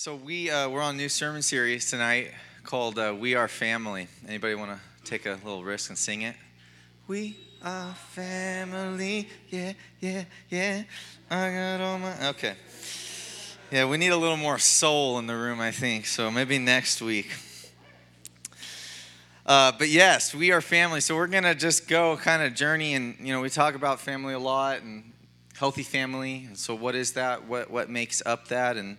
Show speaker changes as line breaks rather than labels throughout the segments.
So we uh, we're on a new sermon series tonight called uh, "We Are Family." Anybody want to take a little risk and sing it? We are family, yeah, yeah, yeah. I got all my okay. Yeah, we need a little more soul in the room, I think. So maybe next week. Uh, but yes, we are family. So we're gonna just go kind of journey, and you know, we talk about family a lot and healthy family. And so, what is that? What what makes up that? And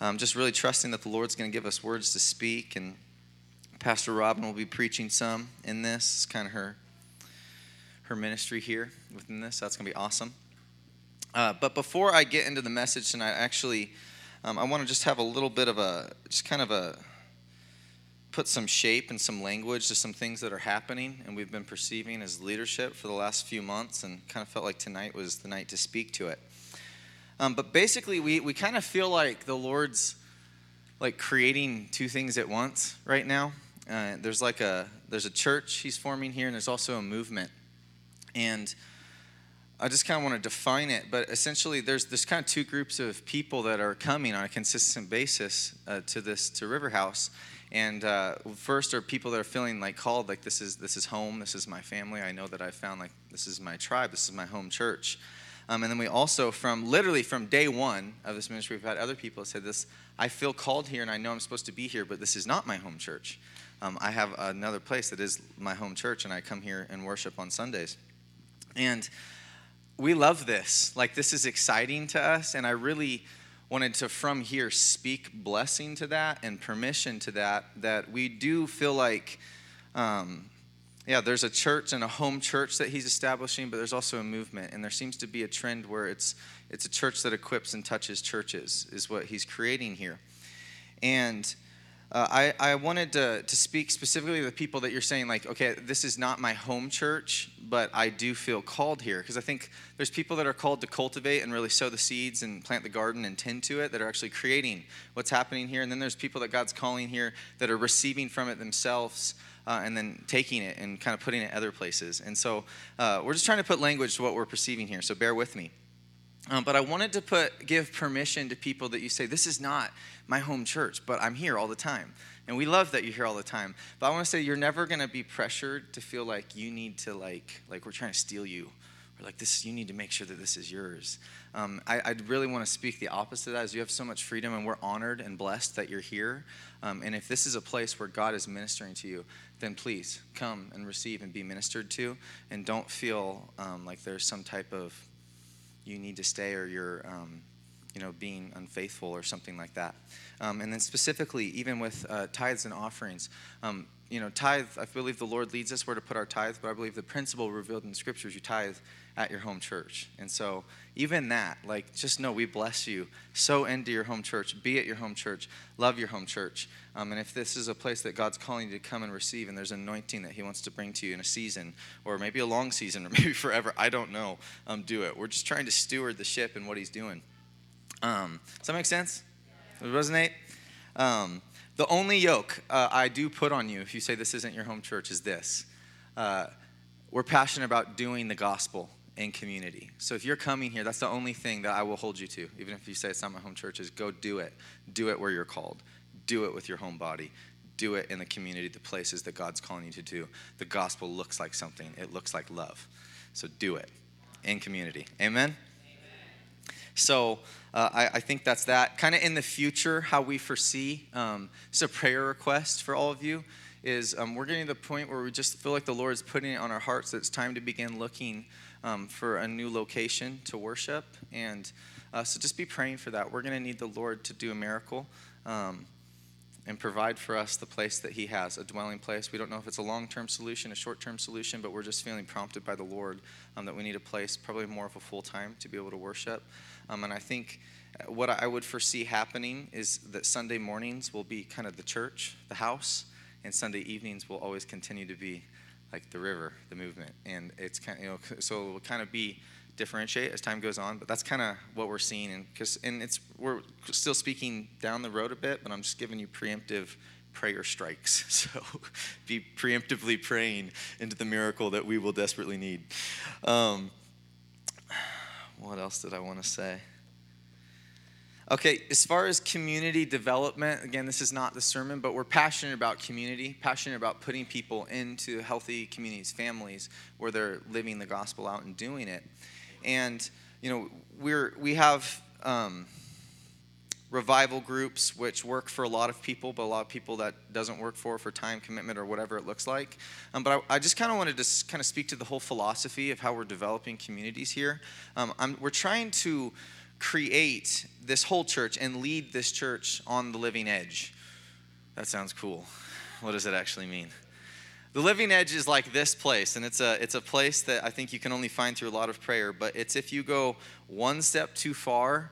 um, just really trusting that the Lord's going to give us words to speak. And Pastor Robin will be preaching some in this. It's kind of her her ministry here within this. That's going to be awesome. Uh, but before I get into the message tonight, actually, um, I want to just have a little bit of a, just kind of a, put some shape and some language to some things that are happening and we've been perceiving as leadership for the last few months and kind of felt like tonight was the night to speak to it. Um, but basically, we, we kind of feel like the Lord's like creating two things at once right now. Uh, there's like a there's a church He's forming here, and there's also a movement. And I just kind of want to define it, but essentially, there's there's kind of two groups of people that are coming on a consistent basis uh, to this to River House. And uh, first are people that are feeling like called, like this is this is home, this is my family. I know that I found like this is my tribe, this is my home church. Um, and then we also, from literally from day one of this ministry, we've had other people say this I feel called here and I know I'm supposed to be here, but this is not my home church. Um, I have another place that is my home church, and I come here and worship on Sundays. And we love this. Like, this is exciting to us, and I really wanted to, from here, speak blessing to that and permission to that, that we do feel like. Um, yeah, there's a church and a home church that he's establishing, but there's also a movement, and there seems to be a trend where it's it's a church that equips and touches churches, is what he's creating here. And uh, I, I wanted to, to speak specifically to the people that you're saying, like, okay, this is not my home church, but I do feel called here. Because I think there's people that are called to cultivate and really sow the seeds and plant the garden and tend to it that are actually creating what's happening here. And then there's people that God's calling here that are receiving from it themselves uh, and then taking it and kind of putting it other places. And so uh, we're just trying to put language to what we're perceiving here, so bear with me. Um, but I wanted to put give permission to people that you say this is not my home church, but I'm here all the time, and we love that you're here all the time. But I want to say you're never going to be pressured to feel like you need to like like we're trying to steal you, like this you need to make sure that this is yours. Um, I, I really want to speak the opposite of that. Is you have so much freedom, and we're honored and blessed that you're here. Um, and if this is a place where God is ministering to you, then please come and receive and be ministered to. And don't feel um, like there's some type of you need to stay or you're um, you know being unfaithful or something like that. Um, and then specifically, even with uh, tithes and offerings, um, you know, tithe. I believe the Lord leads us where to put our tithe, but I believe the principle revealed in the Scriptures, you tithe at your home church. And so, even that, like, just know we bless you. Sow into your home church, be at your home church, love your home church. Um, and if this is a place that God's calling you to come and receive, and there's anointing that He wants to bring to you in a season, or maybe a long season, or maybe forever, I don't know, um, do it. We're just trying to steward the ship and what He's doing. Um, does that make sense? Does it resonate? Um, the only yoke uh, I do put on you, if you say this isn't your home church, is this. Uh, we're passionate about doing the gospel in community. So if you're coming here, that's the only thing that I will hold you to, even if you say it's not my home church, is go do it. Do it where you're called. Do it with your home body. Do it in the community, the places that God's calling you to do. The gospel looks like something, it looks like love. So do it in community. Amen? So uh, I, I, think that's that. Kind of in the future, how we foresee. Um, it's a prayer request for all of you. Is um, we're getting to the point where we just feel like the Lord is putting it on our hearts that it's time to begin looking um, for a new location to worship. And uh, so just be praying for that. We're going to need the Lord to do a miracle um, and provide for us the place that He has, a dwelling place. We don't know if it's a long term solution, a short term solution, but we're just feeling prompted by the Lord um, that we need a place, probably more of a full time, to be able to worship. Um, and I think uh, what I would foresee happening is that Sunday mornings will be kind of the church, the house, and Sunday evenings will always continue to be like the river, the movement. And it's kind of, you know, so it will kind of be differentiate as time goes on, but that's kind of what we're seeing. And because, and it's, we're still speaking down the road a bit, but I'm just giving you preemptive prayer strikes. So be preemptively praying into the miracle that we will desperately need. Um, what else did I want to say? Okay, as far as community development, again, this is not the sermon, but we're passionate about community, passionate about putting people into healthy communities, families, where they're living the gospel out and doing it. And, you know, we're, we have um, revival groups, which work for a lot of people, but a lot of people that doesn't work for, for time commitment or whatever it looks like. Um, but I, I just kind of wanted to kind of speak to the whole philosophy of how we're developing communities here. Um, we're trying to create this whole church and lead this church on the living edge. That sounds cool. What does it actually mean? The living edge is like this place, and it's a, it's a place that I think you can only find through a lot of prayer, but it's if you go one step too far,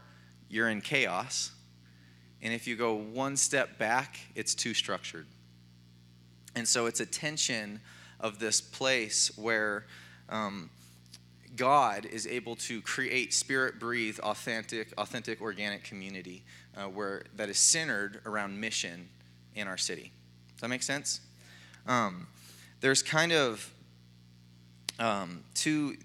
you're in chaos. And if you go one step back, it's too structured. And so it's a tension of this place where um, God is able to create spirit breathed, authentic, authentic, organic community uh, where that is centered around mission in our city. Does that make sense? Um, there's kind of um, two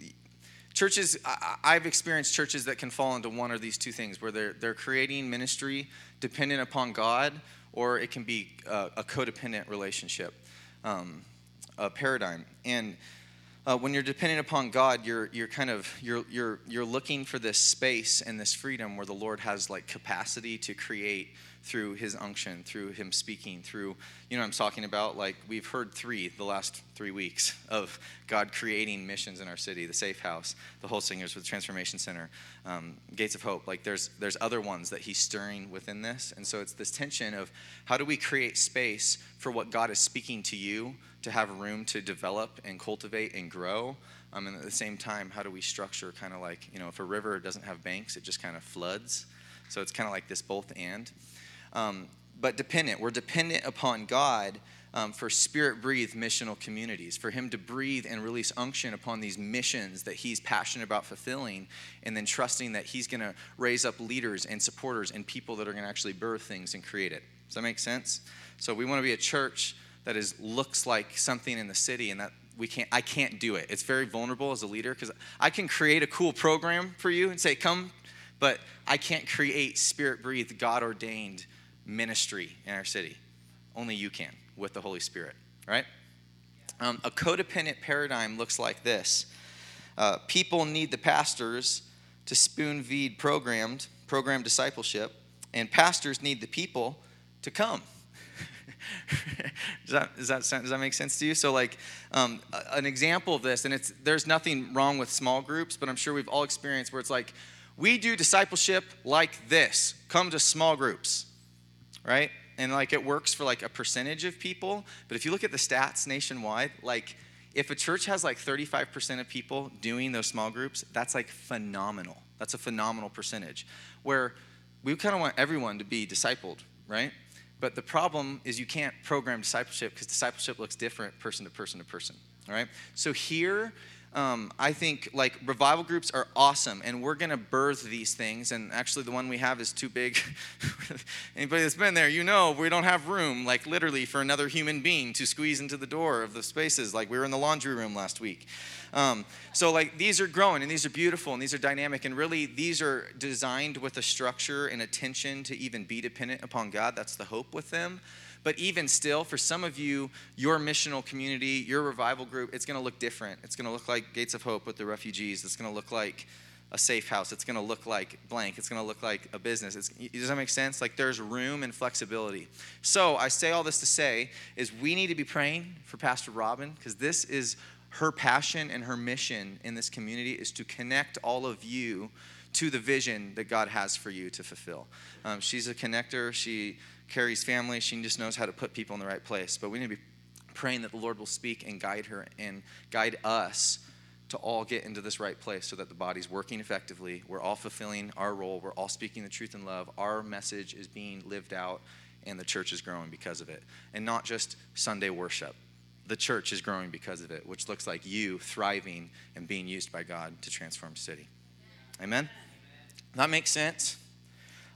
churches. I, have experienced churches that can fall into one of these two things, where they're they're creating ministry dependent upon God, or it can be a, a codependent relationship, um, a paradigm, and uh, when you're dependent upon God, you're, you're kind of you're, you're, you're looking for this space and this freedom where the Lord has like capacity to create through his unction, through him speaking, through, you know I'm talking about? Like we've heard three the last three weeks of God creating missions in our city, the Safe House, the Holsingers with Transformation Center, um, Gates of Hope. Like there's, there's other ones that he's stirring within this. And so it's this tension of how do we create space for what God is speaking to you to have room to develop and cultivate and grow. Um, and at the same time, how do we structure kind of like, you know, if a river doesn't have banks, it just kind of floods. So it's kind of like this both and. Um, but dependent, we're dependent upon God um, for spirit breathed missional communities, for Him to breathe and release unction upon these missions that He's passionate about fulfilling, and then trusting that He's going to raise up leaders and supporters and people that are going to actually birth things and create it. Does that make sense? So we want to be a church that is looks like something in the city and that we can't i can't do it. It's very vulnerable as a leader because i can create a cool program for you and say come but i can't create spirit breathed god ordained ministry in our city. Only you can with the holy spirit right? Um, a codependent paradigm looks like this. Uh, people need the pastors to spoon feed programmed program discipleship and pastors need the people to come does, that, does, that, does that make sense to you? So, like, um, an example of this, and it's there's nothing wrong with small groups, but I'm sure we've all experienced where it's like, we do discipleship like this. Come to small groups, right? And like it works for like a percentage of people, but if you look at the stats nationwide, like if a church has like 35% of people doing those small groups, that's like phenomenal. That's a phenomenal percentage. Where we kind of want everyone to be discipled, right? But the problem is you can't program discipleship because discipleship looks different person to person to person. All right? So here, um, I think like revival groups are awesome, and we're gonna birth these things. And actually, the one we have is too big. Anybody that's been there, you know we don't have room, like literally, for another human being to squeeze into the door of the spaces. Like we were in the laundry room last week. Um, so like these are growing and these are beautiful and these are dynamic and really these are designed with a structure and attention to even be dependent upon God. That's the hope with them. But even still, for some of you, your missional community, your revival group, it's going to look different. It's going to look like Gates of Hope with the refugees. It's going to look like a safe house. It's going to look like blank. It's going to look like a business. It's, does that make sense? Like there's room and flexibility. So I say all this to say is we need to be praying for Pastor Robin because this is her passion and her mission in this community is to connect all of you to the vision that God has for you to fulfill. Um, she's a connector. She carries family. She just knows how to put people in the right place. But we need to be praying that the Lord will speak and guide her and guide us to all get into this right place so that the body's working effectively. We're all fulfilling our role. We're all speaking the truth in love. Our message is being lived out, and the church is growing because of it. And not just Sunday worship the church is growing because of it, which looks like you thriving and being used by God to transform city. Amen? That makes sense?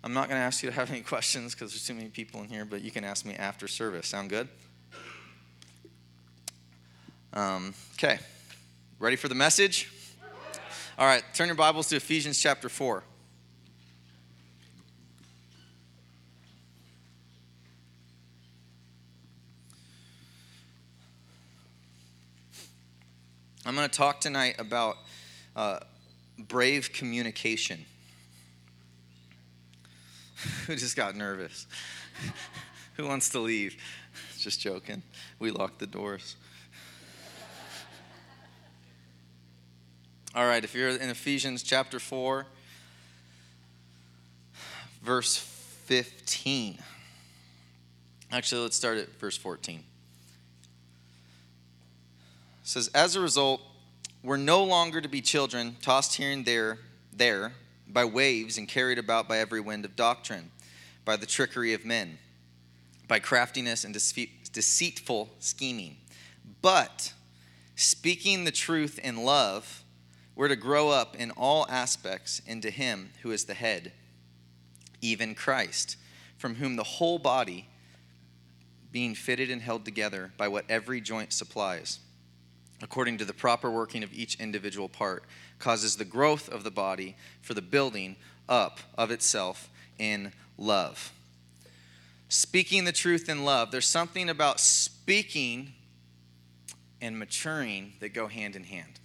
I'm not going to ask you to have any questions because there's too many people in here, but you can ask me after service. Sound good? Um, okay. Ready for the message? All right, turn your Bibles to Ephesians chapter 4. I'm going to talk tonight about uh, brave communication. Who just got nervous? Who wants to leave? Just joking. We locked the doors. All right, if you're in Ephesians chapter 4, verse 15. Actually, let's start at verse 14. It says, As a result, we're no longer to be children, tossed here and there, there by waves and carried about by every wind of doctrine, by the trickery of men, by craftiness and deceitful scheming. But speaking the truth in love, we're to grow up in all aspects into Him who is the head, even Christ, from whom the whole body, being fitted and held together by what every joint supplies, according to the proper working of each individual part, causes the growth of the body for the building up of itself in love. Speaking the truth in love, there's something about speaking and maturing that go hand in hand.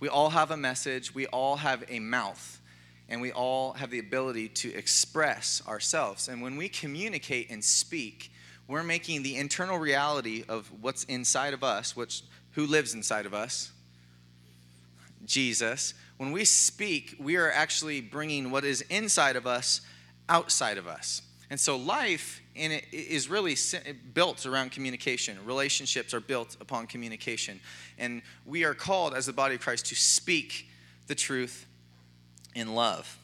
We all have a message, we all have a mouth, and we all have the ability to express ourselves. And when we communicate and speak, we're making the internal reality of what's inside of us, which who lives inside of us? Jesus. When we speak, we are actually bringing what is inside of us outside of us. And so life in it is really built around communication. Relationships are built upon communication. And we are called as the body of Christ to speak the truth in love.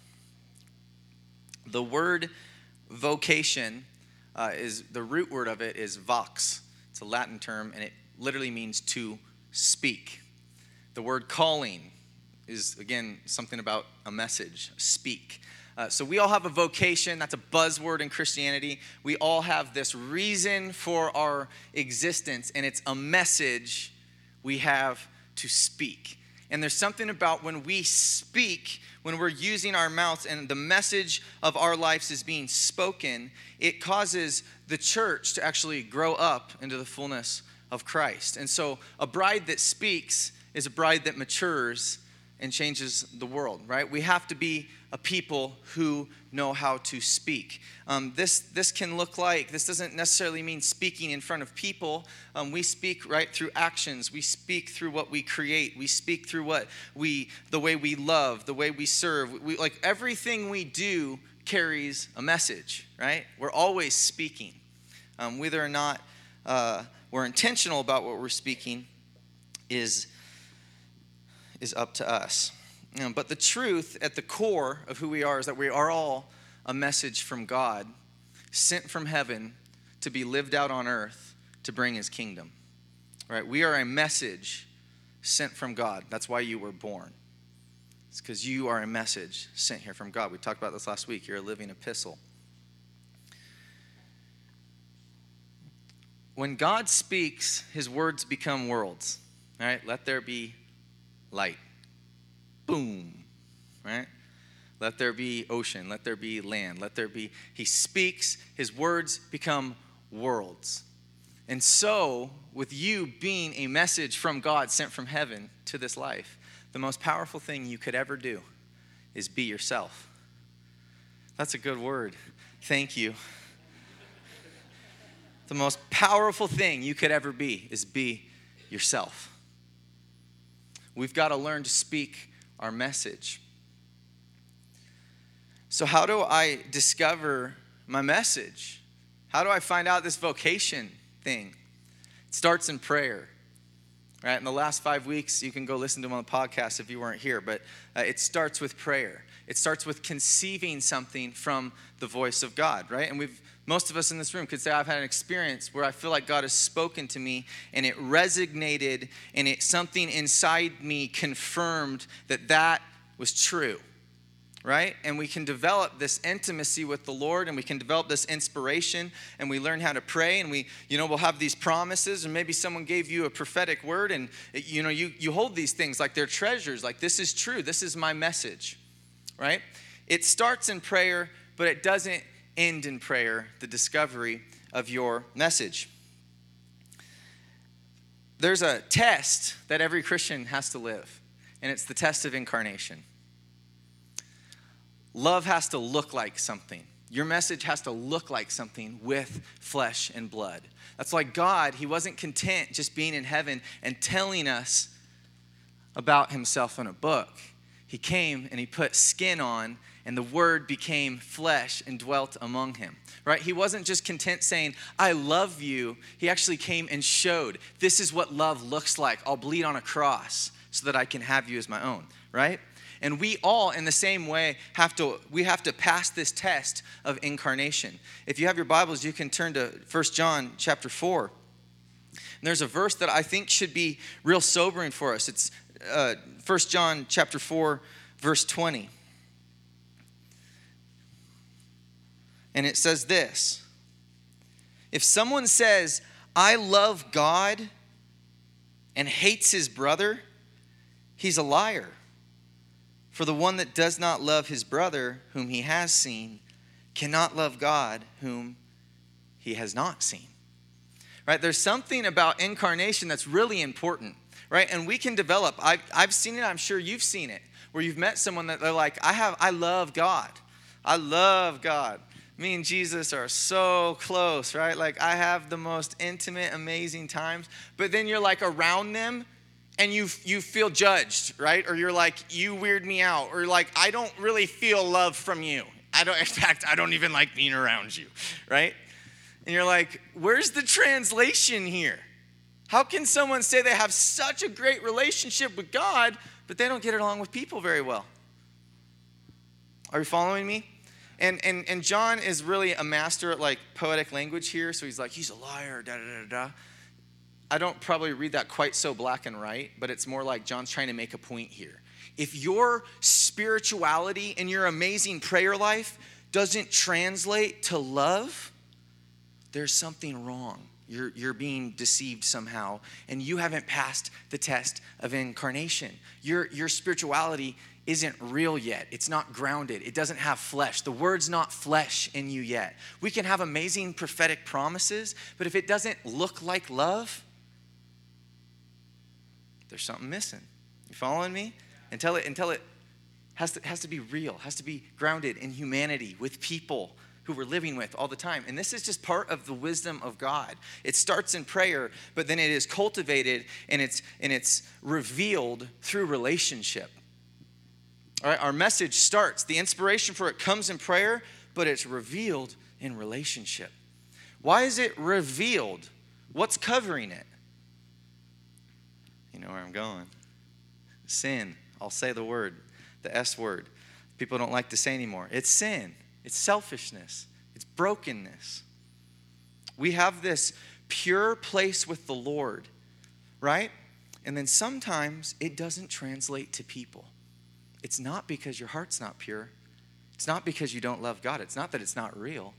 The word vocation uh, is the root word of it is vox. It's a Latin term and it literally means to speak. The word calling is again something about a message, speak. Uh, so we all have a vocation. That's a buzzword in Christianity. We all have this reason for our existence, and it's a message we have to speak. And there's something about when we speak, when we're using our mouths and the message of our lives is being spoken, it causes the church to actually grow up into the fullness of Christ. And so a bride that speaks is a bride that matures and changes the world, right? We have to be a people who know how to speak. Um, this, this can look like, this doesn't necessarily mean speaking in front of people. Um, we speak right through actions. We speak through what we create. We speak through what we, the way we love, the way we serve. We, like everything we do carries a message, right? We're always speaking. Um, whether or not uh, we're intentional about what we're speaking is is up to us. You know, but the truth at the core of who we are is that we are all a message from God, sent from heaven to be lived out on earth to bring his kingdom. Right? We are a message sent from God. That's why you were born. It's because you are a message sent here from God. We talked about this last week. You're a living epistle. When God speaks, his words become worlds. All right? Let there be light. Boom, right? Let there be ocean, let there be land, let there be. He speaks, his words become worlds. And so, with you being a message from God sent from heaven to this life, the most powerful thing you could ever do is be yourself. That's a good word. Thank you. The most powerful thing you could ever be is be yourself. We've got to learn to speak our message. So, how do I discover my message? How do I find out this vocation thing? It starts in prayer. Right? In the last five weeks, you can go listen to them on the podcast if you weren't here, but uh, it starts with prayer. It starts with conceiving something from the voice of God, right? And we've most of us in this room could say, I've had an experience where I feel like God has spoken to me and it resonated and it something inside me confirmed that that was true. Right? And we can develop this intimacy with the Lord and we can develop this inspiration and we learn how to pray and we, you know, we'll have these promises and maybe someone gave you a prophetic word and, you know, you, you hold these things like they're treasures, like this is true, this is my message, right? It starts in prayer, but it doesn't end in prayer the discovery of your message. there's a test that every Christian has to live, and it's the test of incarnation. Love has to look like something. Your message has to look like something with flesh and blood. That's why God, He wasn't content just being in heaven and telling us about Himself in a book. He came and He put skin on, and the Word became flesh and dwelt among Him. Right? He wasn't just content saying, I love you. He actually came and showed, this is what love looks like. I'll bleed on a cross so that I can have you as my own. Right? And we all, in the same way, have to we have to pass this test of incarnation. If you have your Bibles, you can turn to 1 John chapter 4. And there's a verse that I think should be real sobering for us. It's uh, 1 John chapter 4, verse 20. And it says this If someone says, I love God and hates his brother, he's a liar. For the one that does not love his brother, whom he has seen, cannot love God, whom he has not seen. Right? There's something about incarnation that's really important, right? And we can develop. I've, I've seen it, I'm sure you've seen it, where you've met someone that they're like, I have, I love God. I love God. Me and Jesus are so close, right? Like I have the most intimate, amazing times. But then you're like around them and you you feel judged, right? Or you're like you weird me out or like I don't really feel love from you. I don't in fact I don't even like being around you, right? And you're like, "Where's the translation here?" How can someone say they have such a great relationship with God, but they don't get along with people very well? Are you following me? And, and, and John is really a master at like poetic language here. So he's like, he's a liar, da da da da. I don't probably read that quite so black and white, but it's more like John's trying to make a point here. If your spirituality and your amazing prayer life doesn't translate to love, there's something wrong. You're, you're being deceived somehow, and you haven't passed the test of incarnation. Your, your spirituality isn't real yet. It's not grounded. It doesn't have flesh. The word's not flesh in you yet. We can have amazing prophetic promises, but if it doesn't look like love, there's something missing. You following me? Until it until it has to, has to be real, has to be grounded in humanity with people who we're living with all the time. And this is just part of the wisdom of God. It starts in prayer, but then it is cultivated and it's and it's revealed through relationship. All right, our message starts. The inspiration for it comes in prayer, but it's revealed in relationship. Why is it revealed? What's covering it? You know where I'm going. Sin. I'll say the word, the S word. People don't like to say anymore. It's sin, it's selfishness, it's brokenness. We have this pure place with the Lord, right? And then sometimes it doesn't translate to people. It's not because your heart's not pure. It's not because you don't love God. It's not that it's not real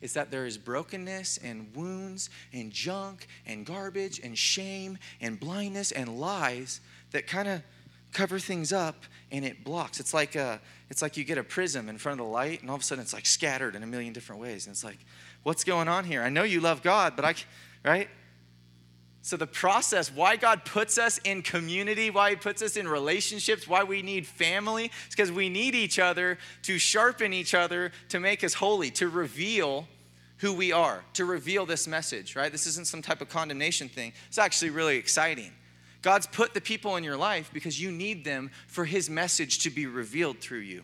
It's that there is brokenness and wounds and junk and garbage and shame and blindness and lies that kind of cover things up and it blocks. It's like a, it's like you get a prism in front of the light and all of a sudden it's like scattered in a million different ways and it's like, what's going on here? I know you love God, but I, right? So, the process, why God puts us in community, why He puts us in relationships, why we need family, is because we need each other to sharpen each other, to make us holy, to reveal who we are, to reveal this message, right? This isn't some type of condemnation thing. It's actually really exciting. God's put the people in your life because you need them for His message to be revealed through you,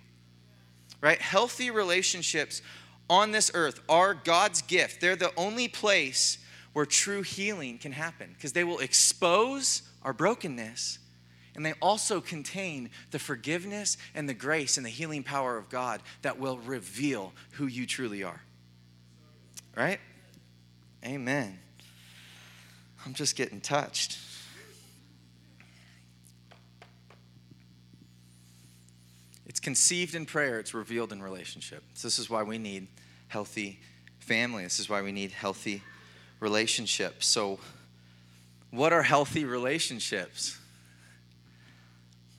right? Healthy relationships on this earth are God's gift. They're the only place where true healing can happen because they will expose our brokenness and they also contain the forgiveness and the grace and the healing power of God that will reveal who you truly are. Right? Amen. I'm just getting touched. It's conceived in prayer, it's revealed in relationship. So this is why we need healthy family. This is why we need healthy relationships. So, what are healthy relationships?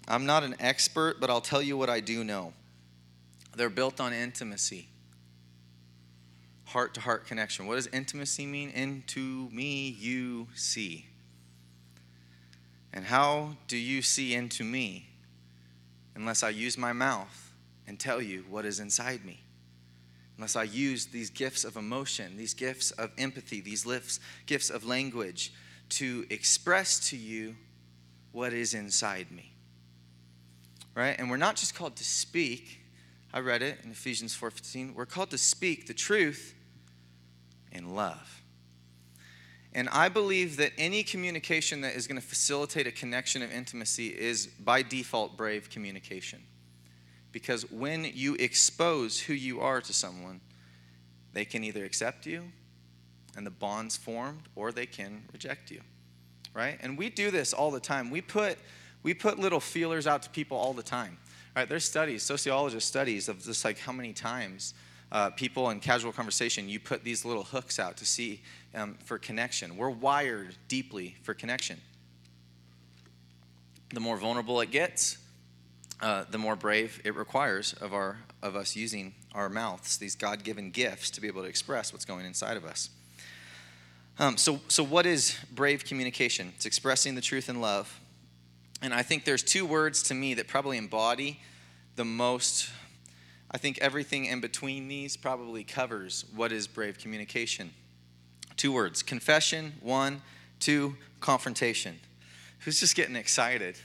I'm not an expert, but I'll tell you what I do know. They're built on intimacy, heart to heart connection. What does intimacy mean? Into me, you see. And how do you see into me unless I use my mouth and tell you what is inside me? Unless I use these gifts of emotion, these gifts of empathy, these lifts, gifts of language to express to you what is inside me. Right? And we're not just called to speak. I read it in Ephesians 4:15. We're called to speak the truth in love. And I believe that any communication that is going to facilitate a connection of intimacy is by default brave communication. Because when you expose who you are to someone, they can either accept you and the bonds formed or they can reject you. Right? And we do this all the time. We put we put little feelers out to people all the time. Right? There's studies, sociologist studies of just like how many times uh, people in casual conversation, you put these little hooks out to see um, for connection. We're wired deeply for connection. The more vulnerable it gets, uh, the more brave it requires of our of us using our mouths, these God-given gifts, to be able to express what's going inside of us. Um, so, so what is brave communication? It's expressing the truth in love, and I think there's two words to me that probably embody the most I think everything in between these probably covers what is brave communication. Two words confession, one, two, confrontation. Who's just getting excited?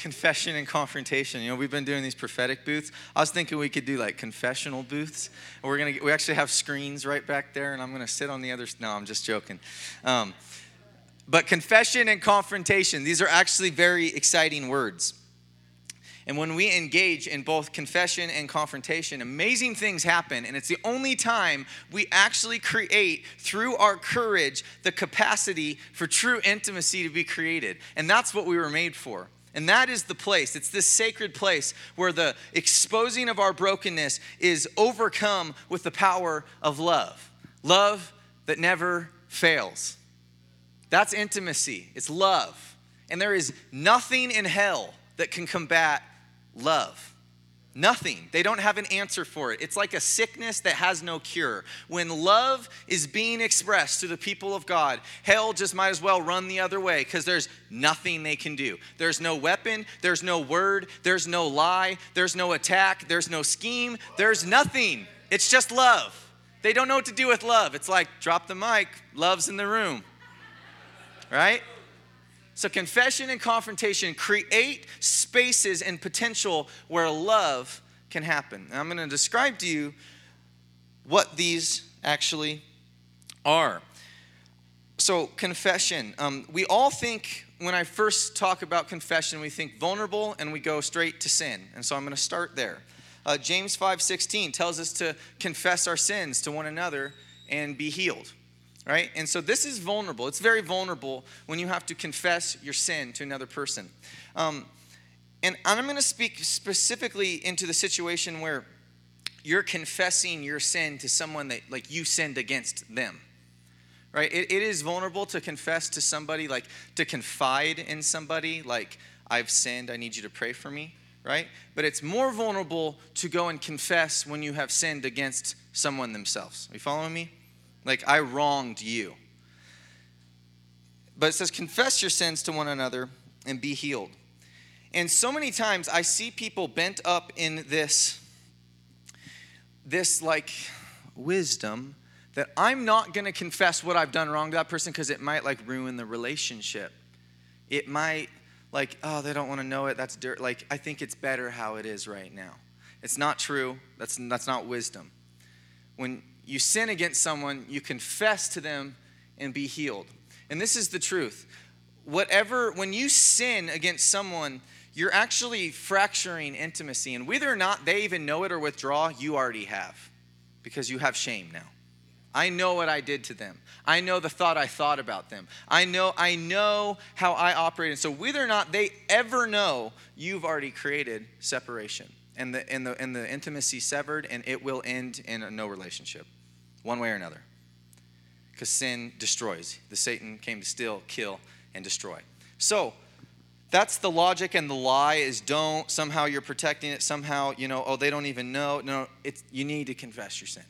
Confession and confrontation. You know, we've been doing these prophetic booths. I was thinking we could do like confessional booths. We're gonna, we actually have screens right back there, and I'm gonna sit on the other. No, I'm just joking. Um, but confession and confrontation, these are actually very exciting words. And when we engage in both confession and confrontation, amazing things happen. And it's the only time we actually create, through our courage, the capacity for true intimacy to be created. And that's what we were made for. And that is the place. It's this sacred place where the exposing of our brokenness is overcome with the power of love. Love that never fails. That's intimacy, it's love. And there is nothing in hell that can combat love. Nothing. They don't have an answer for it. It's like a sickness that has no cure. When love is being expressed to the people of God, hell just might as well run the other way because there's nothing they can do. There's no weapon, there's no word, there's no lie, there's no attack, there's no scheme, there's nothing. It's just love. They don't know what to do with love. It's like drop the mic, love's in the room. Right? So, confession and confrontation create spaces and potential where love can happen. And I'm going to describe to you what these actually are. So, confession. Um, we all think, when I first talk about confession, we think vulnerable and we go straight to sin. And so I'm going to start there. Uh, James 5:16 tells us to confess our sins to one another and be healed right? And so this is vulnerable. It's very vulnerable when you have to confess your sin to another person. Um, and I'm going to speak specifically into the situation where you're confessing your sin to someone that, like, you sinned against them. Right? It, it is vulnerable to confess to somebody, like, to confide in somebody, like, I've sinned, I need you to pray for me, right? But it's more vulnerable to go and confess when you have sinned against someone themselves. Are you following me? Like, I wronged you. But it says, confess your sins to one another and be healed. And so many times I see people bent up in this, this like wisdom that I'm not going to confess what I've done wrong to that person because it might like ruin the relationship. It might like, oh, they don't want to know it. That's dirt. Like, I think it's better how it is right now. It's not true. That's, that's not wisdom. When you sin against someone, you confess to them and be healed. And this is the truth. Whatever, when you sin against someone, you're actually fracturing intimacy. And whether or not they even know it or withdraw, you already have because you have shame now. I know what I did to them. I know the thought I thought about them. I know I know how I operated. So whether or not they ever know, you've already created separation and the and the and the intimacy severed and it will end in a no relationship one way or another. Because sin destroys. The Satan came to steal, kill, and destroy. So that's the logic and the lie is don't somehow you're protecting it, somehow, you know, oh, they don't even know. No, it's you need to confess your sin.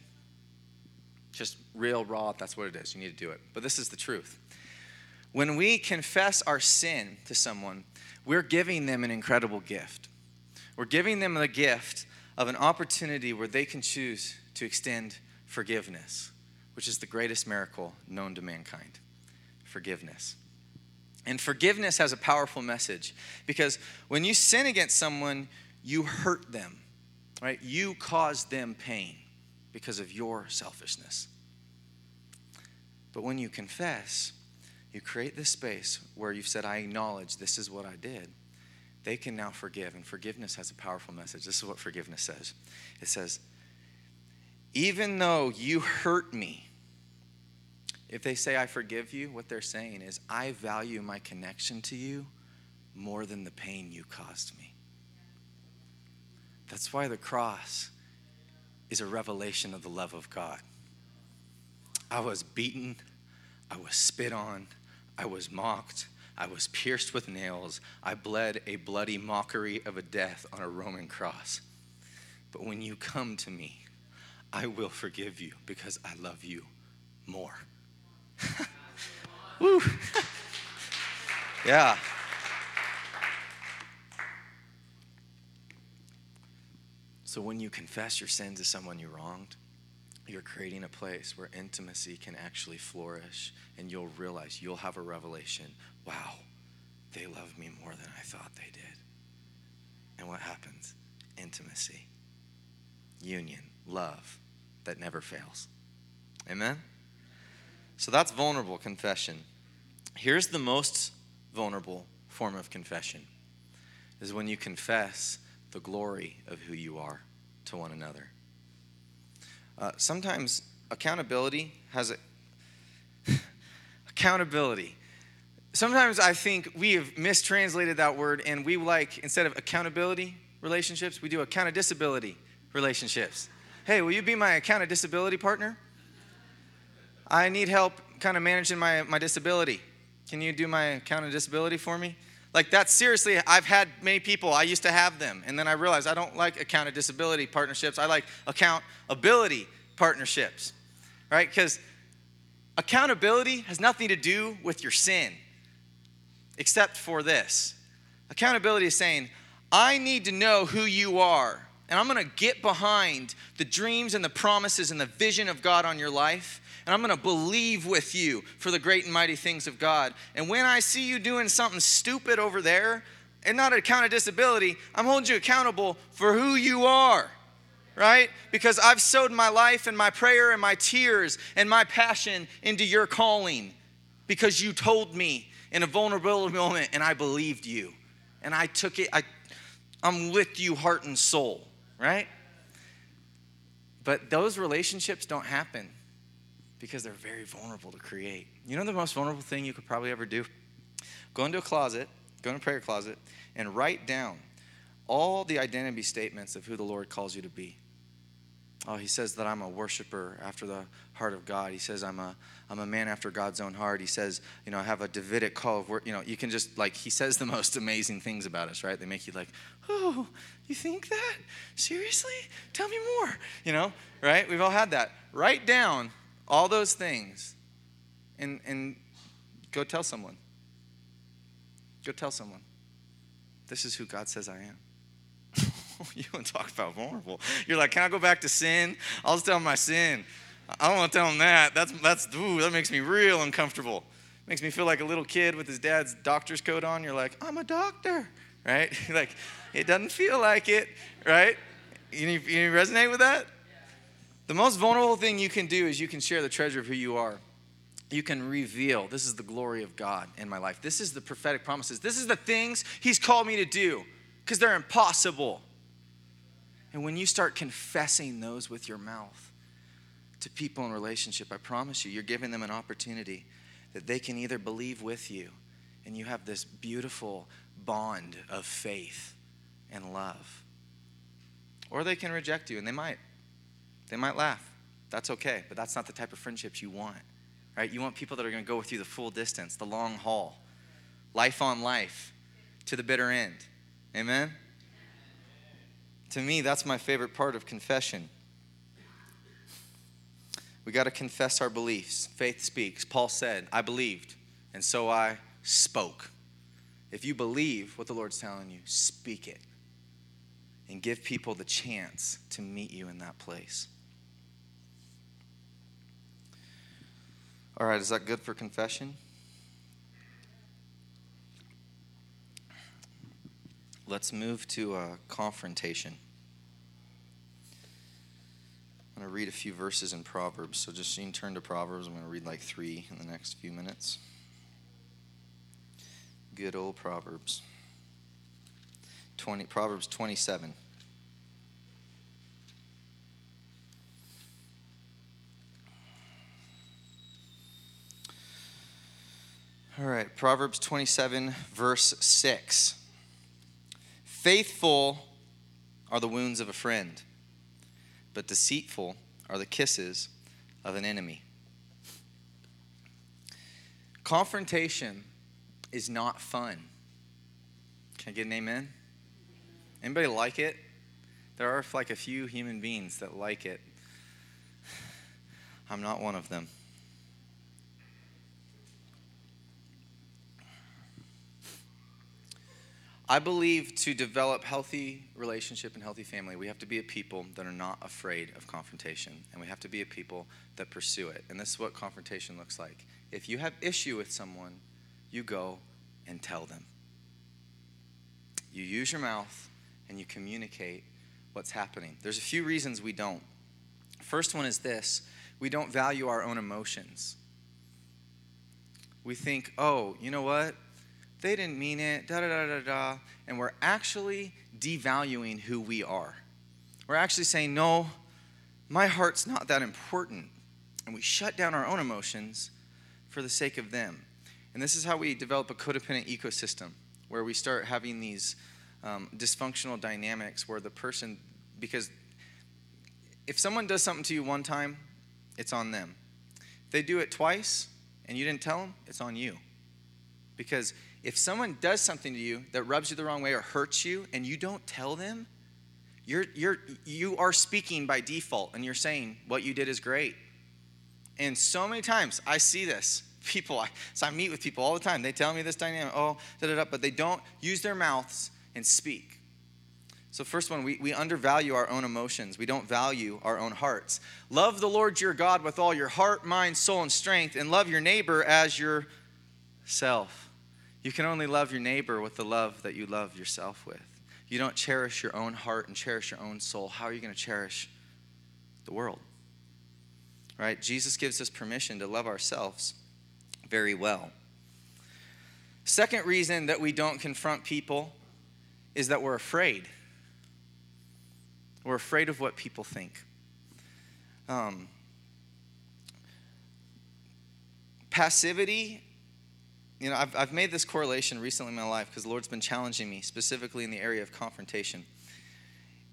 Just real raw, that's what it is. You need to do it. But this is the truth. When we confess our sin to someone, we're giving them an incredible gift. We're giving them the gift of an opportunity where they can choose to extend forgiveness, which is the greatest miracle known to mankind forgiveness. And forgiveness has a powerful message because when you sin against someone, you hurt them, right? You cause them pain because of your selfishness. But when you confess, you create this space where you've said, I acknowledge this is what I did. They can now forgive. And forgiveness has a powerful message. This is what forgiveness says it says, even though you hurt me, if they say, I forgive you, what they're saying is, I value my connection to you more than the pain you caused me. That's why the cross is a revelation of the love of God. I was beaten, I was spit on, I was mocked, I was pierced with nails, I bled a bloody mockery of a death on a Roman cross. But when you come to me, I will forgive you because I love you more. Woo. yeah. So when you confess your sin to someone you wronged, you're creating a place where intimacy can actually flourish and you'll realize you'll have a revelation wow, they love me more than I thought they did. And what happens? Intimacy, union, love that never fails. Amen? So that's vulnerable confession. Here's the most vulnerable form of confession is when you confess the glory of who you are to one another. Uh, sometimes accountability has a accountability. Sometimes I think we have mistranslated that word and we like instead of accountability relationships, we do account disability relationships. Hey, will you be my account disability partner? I need help kind of managing my, my disability. Can you do my account of disability for me? Like that seriously, I've had many people, I used to have them, and then I realized I don't like account disability partnerships. I like accountability partnerships. Right? Because accountability has nothing to do with your sin, except for this. Accountability is saying, I need to know who you are, and I'm gonna get behind the dreams and the promises and the vision of God on your life and I'm going to believe with you for the great and mighty things of God. And when I see you doing something stupid over there, and not an account of disability, I'm holding you accountable for who you are, right? Because I've sowed my life and my prayer and my tears and my passion into your calling because you told me in a vulnerability moment and I believed you. And I took it, I, I'm with you heart and soul, right? But those relationships don't happen because they're very vulnerable to create. You know the most vulnerable thing you could probably ever do? Go into a closet, go into a prayer closet, and write down all the identity statements of who the Lord calls you to be. Oh, he says that I'm a worshiper after the heart of God. He says I'm a I'm a man after God's own heart. He says, you know, I have a Davidic call of work. You know, you can just like he says the most amazing things about us, right? They make you like, oh, you think that? Seriously? Tell me more. You know, right? We've all had that. Write down all those things and, and go tell someone. Go tell someone. This is who God says I am. you want to talk about vulnerable. You're like, can I go back to sin? I'll just tell them my sin. I don't want to tell them that. That's, that's ooh, that makes me real uncomfortable. Makes me feel like a little kid with his dad's doctor's coat on. You're like, I'm a doctor, right? like, it doesn't feel like it, right? You, you resonate with that? The most vulnerable thing you can do is you can share the treasure of who you are. You can reveal, this is the glory of God in my life. This is the prophetic promises. This is the things He's called me to do because they're impossible. And when you start confessing those with your mouth to people in relationship, I promise you, you're giving them an opportunity that they can either believe with you and you have this beautiful bond of faith and love, or they can reject you, and they might. They might laugh. That's okay, but that's not the type of friendships you want. Right? You want people that are going to go with you the full distance, the long haul, life on life, to the bitter end. Amen? To me, that's my favorite part of confession. We got to confess our beliefs. Faith speaks. Paul said, I believed. And so I spoke. If you believe what the Lord's telling you, speak it and give people the chance to meet you in that place. All right, is that good for confession? Let's move to a confrontation. I'm going to read a few verses in Proverbs. So just you can turn to Proverbs, I'm going to read like three in the next few minutes. Good old Proverbs. 20, Proverbs 27. All right, Proverbs 27, verse 6. Faithful are the wounds of a friend, but deceitful are the kisses of an enemy. Confrontation is not fun. Can I get an amen? Anybody like it? There are like a few human beings that like it. I'm not one of them. I believe to develop healthy relationship and healthy family, we have to be a people that are not afraid of confrontation, and we have to be a people that pursue it. And this is what confrontation looks like. If you have issue with someone, you go and tell them. You use your mouth and you communicate what's happening. There's a few reasons we don't. First one is this we don't value our own emotions. We think, oh, you know what? They didn't mean it, da da da da da. And we're actually devaluing who we are. We're actually saying, no, my heart's not that important. And we shut down our own emotions for the sake of them. And this is how we develop a codependent ecosystem where we start having these um, dysfunctional dynamics where the person, because if someone does something to you one time, it's on them. If they do it twice and you didn't tell them, it's on you. Because if someone does something to you that rubs you the wrong way or hurts you and you don't tell them, you're, you're, you are speaking by default and you're saying what you did is great. And so many times I see this. People, I, so I meet with people all the time. They tell me this dynamic, oh, da da da, but they don't use their mouths and speak. So, first one, we, we undervalue our own emotions. We don't value our own hearts. Love the Lord your God with all your heart, mind, soul, and strength, and love your neighbor as yourself. You can only love your neighbor with the love that you love yourself with. You don't cherish your own heart and cherish your own soul. How are you going to cherish the world? Right? Jesus gives us permission to love ourselves very well. Second reason that we don't confront people is that we're afraid. We're afraid of what people think. Um, passivity you know, I've, I've made this correlation recently in my life because the Lord's been challenging me, specifically in the area of confrontation.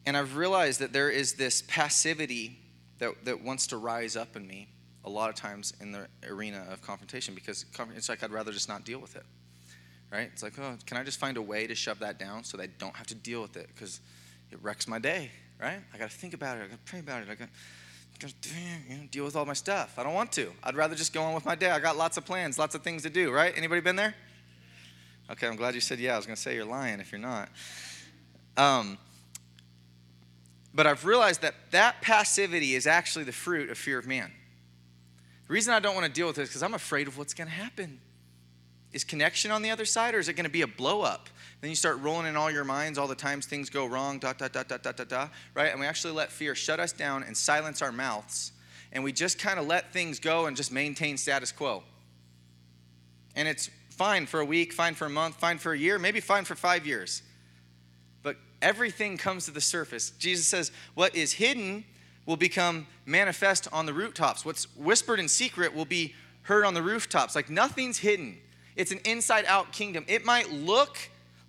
And I've realized that there is this passivity that, that wants to rise up in me a lot of times in the arena of confrontation because it's like I'd rather just not deal with it. Right? It's like, oh, can I just find a way to shove that down so that I don't have to deal with it? Because it wrecks my day, right? I got to think about it. I got to pray about it. I got you know, deal with all my stuff. I don't want to. I'd rather just go on with my day. I got lots of plans, lots of things to do, right? Anybody been there? Okay, I'm glad you said yeah. I was going to say you're lying if you're not. Um, but I've realized that that passivity is actually the fruit of fear of man. The reason I don't want to deal with it is because I'm afraid of what's going to happen. Is connection on the other side, or is it going to be a blow up? Then you start rolling in all your minds all the times things go wrong, dot, dot, dot, dot, dot, dot, dot, right? And we actually let fear shut us down and silence our mouths. And we just kind of let things go and just maintain status quo. And it's fine for a week, fine for a month, fine for a year, maybe fine for five years. But everything comes to the surface. Jesus says, What is hidden will become manifest on the rooftops. What's whispered in secret will be heard on the rooftops. Like nothing's hidden. It's an inside out kingdom. It might look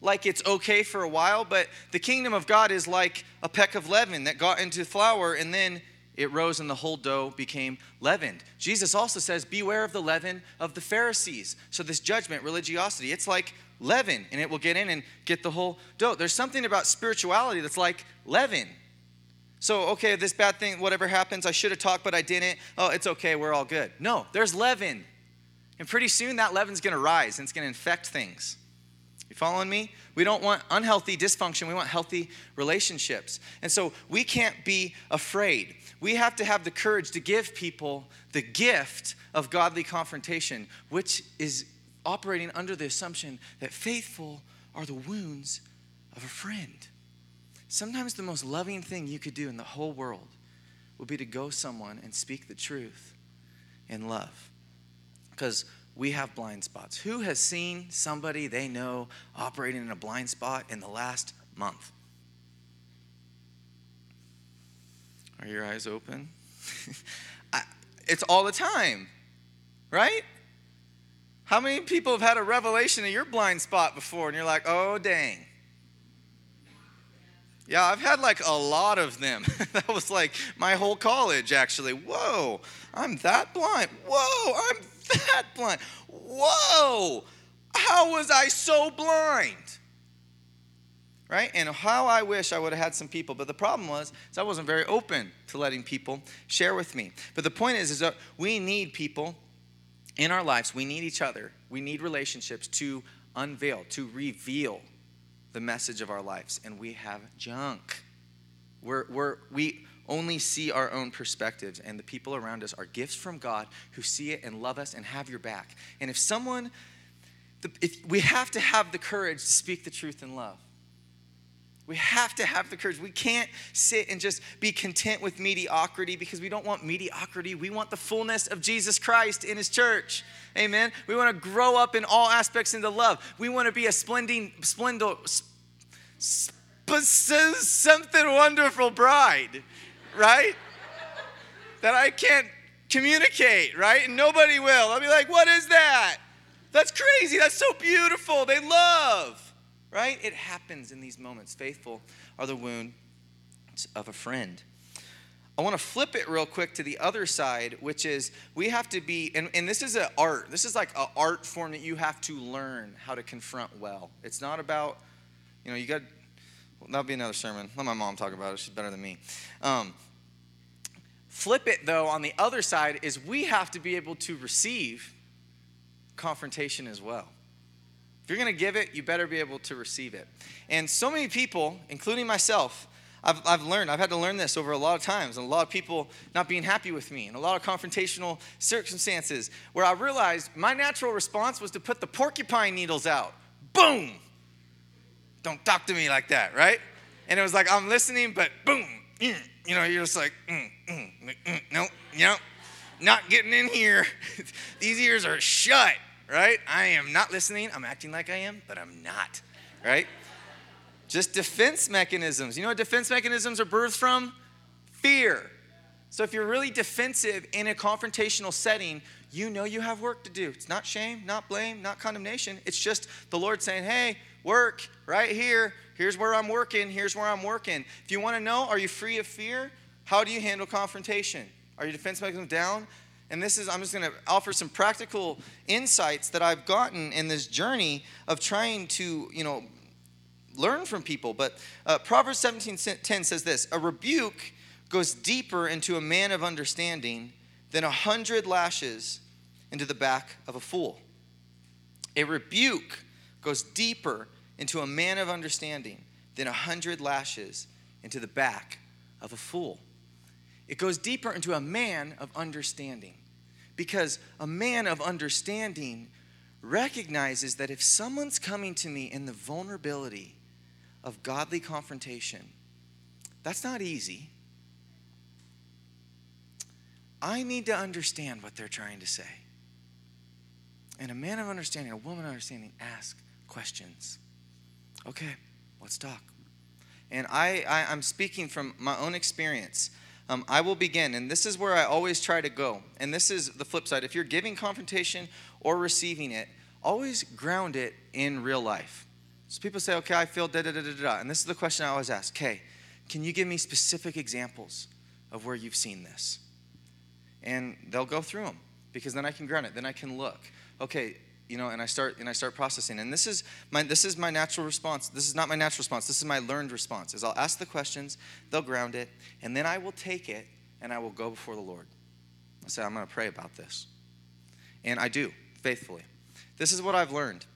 like it's okay for a while, but the kingdom of God is like a peck of leaven that got into flour and then it rose and the whole dough became leavened. Jesus also says, Beware of the leaven of the Pharisees. So, this judgment, religiosity, it's like leaven and it will get in and get the whole dough. There's something about spirituality that's like leaven. So, okay, this bad thing, whatever happens, I should have talked, but I didn't. Oh, it's okay, we're all good. No, there's leaven. And pretty soon that leaven's to rise and it's to infect things. You following me? We don't want unhealthy dysfunction. We want healthy relationships. And so we can't be afraid. We have to have the courage to give people the gift of godly confrontation, which is operating under the assumption that faithful are the wounds of a friend. Sometimes the most loving thing you could do in the whole world would be to go someone and speak the truth in love. Because we have blind spots. Who has seen somebody they know operating in a blind spot in the last month? Are your eyes open? I, it's all the time, right? How many people have had a revelation of your blind spot before and you're like, oh, dang? Yeah, I've had like a lot of them. that was like my whole college, actually. Whoa, I'm that blind. Whoa, I'm that blind. Whoa, how was I so blind? Right? And how I wish I would have had some people. But the problem was, is I wasn't very open to letting people share with me. But the point is, is that we need people in our lives. We need each other. We need relationships to unveil, to reveal the message of our lives. And we have junk. We're, we're, we only see our own perspectives, and the people around us are gifts from God who see it and love us and have your back. And if someone, if we have to have the courage to speak the truth in love. We have to have the courage. We can't sit and just be content with mediocrity because we don't want mediocrity. We want the fullness of Jesus Christ in His church. Amen. We want to grow up in all aspects into love. We want to be a splendid, splendid, something wonderful bride right? that I can't communicate, right? And nobody will. I'll be like, what is that? That's crazy. That's so beautiful. They love, right? It happens in these moments. Faithful are the wounds of a friend. I want to flip it real quick to the other side, which is we have to be, and, and this is an art. This is like an art form that you have to learn how to confront well. It's not about, you know, you got, well, that'll be another sermon. Let my mom talk about it. She's better than me. Um, Flip it, though, on the other side, is we have to be able to receive confrontation as well. If you're going to give it, you better be able to receive it. And so many people, including myself, I've, I've learned, I've had to learn this over a lot of times, and a lot of people not being happy with me, and a lot of confrontational circumstances where I realized my natural response was to put the porcupine needles out. Boom! Don't talk to me like that, right? And it was like I'm listening, but boom, mm, you know, you're just like, mm, mm, mm, no, no, not getting in here. These ears are shut, right? I am not listening. I'm acting like I am, but I'm not, right? Just defense mechanisms. You know what defense mechanisms are birthed from? Fear. So if you're really defensive in a confrontational setting, you know you have work to do. It's not shame, not blame, not condemnation. It's just the Lord saying, hey, work right here. Here's where I'm working. Here's where I'm working. If you want to know, are you free of fear? How do you handle confrontation? Are your defense mechanisms down? And this is, I'm just going to offer some practical insights that I've gotten in this journey of trying to, you know, learn from people. But uh, Proverbs 17:10 says this: A rebuke goes deeper into a man of understanding than a hundred lashes into the back of a fool. A rebuke goes deeper into a man of understanding than a hundred lashes into the back of a fool. It goes deeper into a man of understanding because a man of understanding recognizes that if someone's coming to me in the vulnerability of godly confrontation, that's not easy. I need to understand what they're trying to say. And a man of understanding, a woman of understanding, ask questions. Okay, let's talk. And I, I, am speaking from my own experience. Um, I will begin, and this is where I always try to go. And this is the flip side. If you're giving confrontation or receiving it, always ground it in real life. So people say, okay, I feel da da da da da. And this is the question I always ask Okay, can you give me specific examples of where you've seen this? And they'll go through them because then I can ground it. Then I can look. Okay, you know, and I start and I start processing. And this is my this is my natural response. This is not my natural response. This is my learned response. Is I'll ask the questions, they'll ground it, and then I will take it and I will go before the Lord. I say, I'm going to pray about this. And I do. faithfully. This is what I've learned.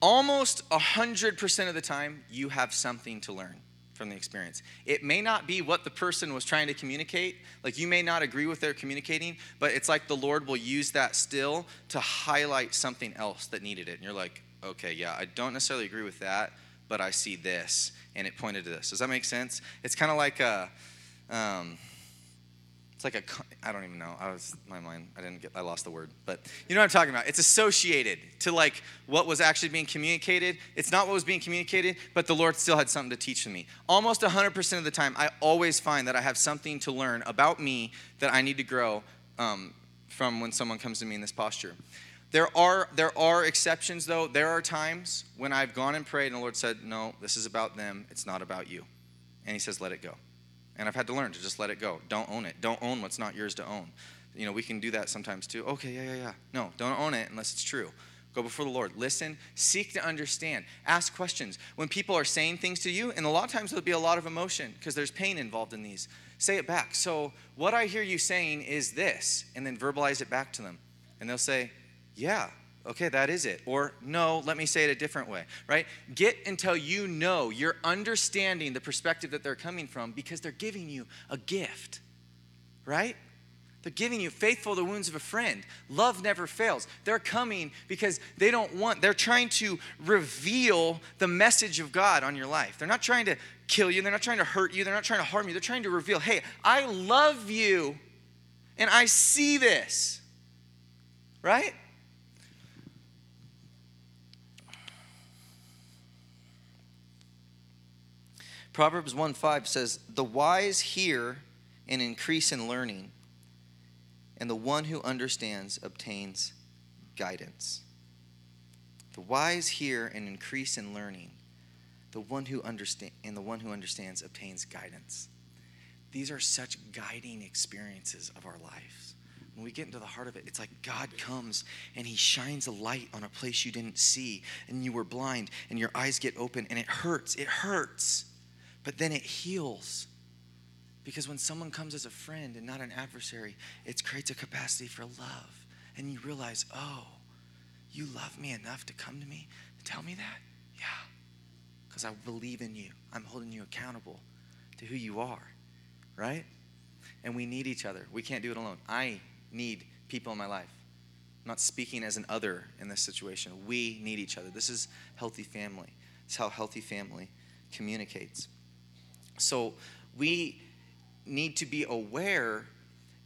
Almost 100% of the time, you have something to learn from the experience. It may not be what the person was trying to communicate. Like you may not agree with their communicating, but it's like the Lord will use that still to highlight something else that needed it. And you're like, okay, yeah, I don't necessarily agree with that, but I see this, and it pointed to this. Does that make sense? It's kind of like a. Um, it's like a I don't even know. I was my mind. I didn't get. I lost the word. But you know what I'm talking about. It's associated to like what was actually being communicated. It's not what was being communicated, but the Lord still had something to teach me. Almost 100% of the time, I always find that I have something to learn about me that I need to grow um, from when someone comes to me in this posture. There are there are exceptions though. There are times when I've gone and prayed and the Lord said, "No, this is about them. It's not about you." And he says, "Let it go." And I've had to learn to just let it go. Don't own it. Don't own what's not yours to own. You know, we can do that sometimes too. Okay, yeah, yeah, yeah. No, don't own it unless it's true. Go before the Lord. Listen, seek to understand, ask questions. When people are saying things to you, and a lot of times there'll be a lot of emotion because there's pain involved in these, say it back. So, what I hear you saying is this, and then verbalize it back to them. And they'll say, Yeah, okay, that is it. Or, no, let me say it a different way, right? Get until you know you're understanding the perspective that they're coming from because they're giving you a gift, right? They're giving you faithful the wounds of a friend. Love never fails. They're coming because they don't want, they're trying to reveal the message of God on your life. They're not trying to kill you, they're not trying to hurt you, they're not trying to harm you. They're trying to reveal, hey, I love you and I see this, right? Proverbs 1 5 says, The wise hear and increase in learning, and the one who understands obtains guidance. The wise hear and increase in learning. The one who understand and the one who understands obtains guidance. These are such guiding experiences of our lives. When we get into the heart of it, it's like God comes and He shines a light on a place you didn't see, and you were blind, and your eyes get open, and it hurts. It hurts but then it heals. Because when someone comes as a friend and not an adversary, it creates a capacity for love. And you realize, oh, you love me enough to come to me and tell me that? Yeah. Because I believe in you. I'm holding you accountable to who you are, right? And we need each other. We can't do it alone. I need people in my life. I'm not speaking as an other in this situation. We need each other. This is healthy family. It's how healthy family communicates. So we need to be aware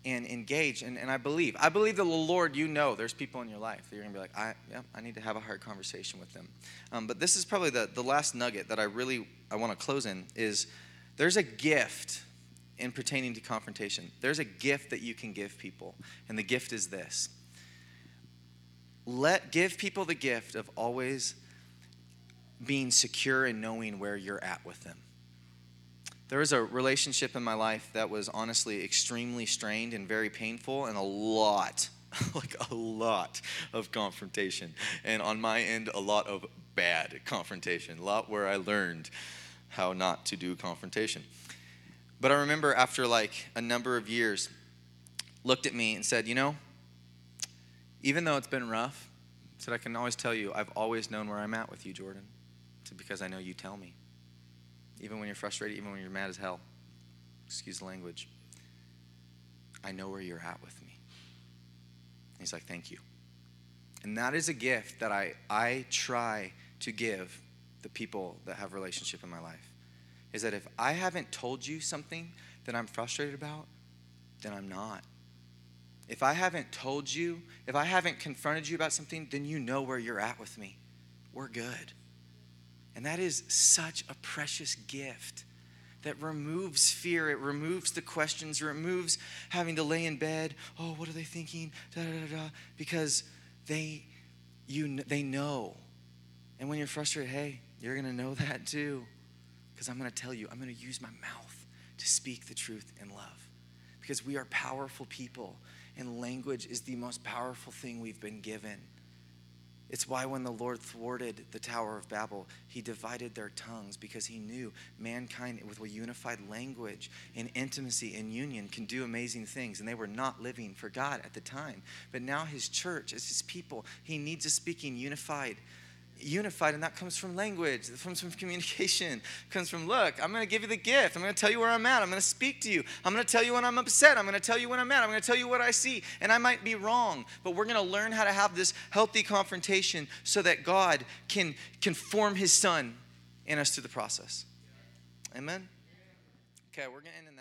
and engage. And, and I believe, I believe that the Lord, you know, there's people in your life that you're gonna be like, I, yeah, I need to have a hard conversation with them. Um, but this is probably the, the last nugget that I really I want to close in is there's a gift in pertaining to confrontation. There's a gift that you can give people, and the gift is this. Let give people the gift of always being secure and knowing where you're at with them there was a relationship in my life that was honestly extremely strained and very painful and a lot like a lot of confrontation. And on my end a lot of bad confrontation a lot where i learned how not to do confrontation. But i remember after like a number of years looked at me and said you know even though it's been rough said i can always tell you i've always known where i'm at with you jordan because i know you tell me even when you're frustrated, even when you're mad as hell. Excuse the language. I know where you're at with me. And he's like, Thank you. And that is a gift that I, I try to give the people that have relationship in my life. Is that if I haven't told you something that I'm frustrated about, then I'm not. If I haven't told you, if I haven't confronted you about something, then you know where you're at with me. We're good. And that is such a precious gift that removes fear. It removes the questions, removes having to lay in bed. Oh, what are they thinking? Da, da, da, da. Because they, you, they know. And when you're frustrated, hey, you're going to know that too. Because I'm going to tell you, I'm going to use my mouth to speak the truth in love. Because we are powerful people, and language is the most powerful thing we've been given. It's why when the Lord thwarted the Tower of Babel, he divided their tongues because he knew mankind with a unified language and intimacy and union can do amazing things. And they were not living for God at the time. But now his church, as his people, he needs us speaking unified unified, and that comes from language, it comes from communication, it comes from look, I'm going to give you the gift. I'm going to tell you where I'm at. I'm going to speak to you. I'm going to tell you when I'm upset. I'm going to tell you when I'm mad. I'm going to tell you what I see. And I might be wrong, but we're going to learn how to have this healthy confrontation so that God can, can form his son in us through the process. Amen? Okay, we're going to end that.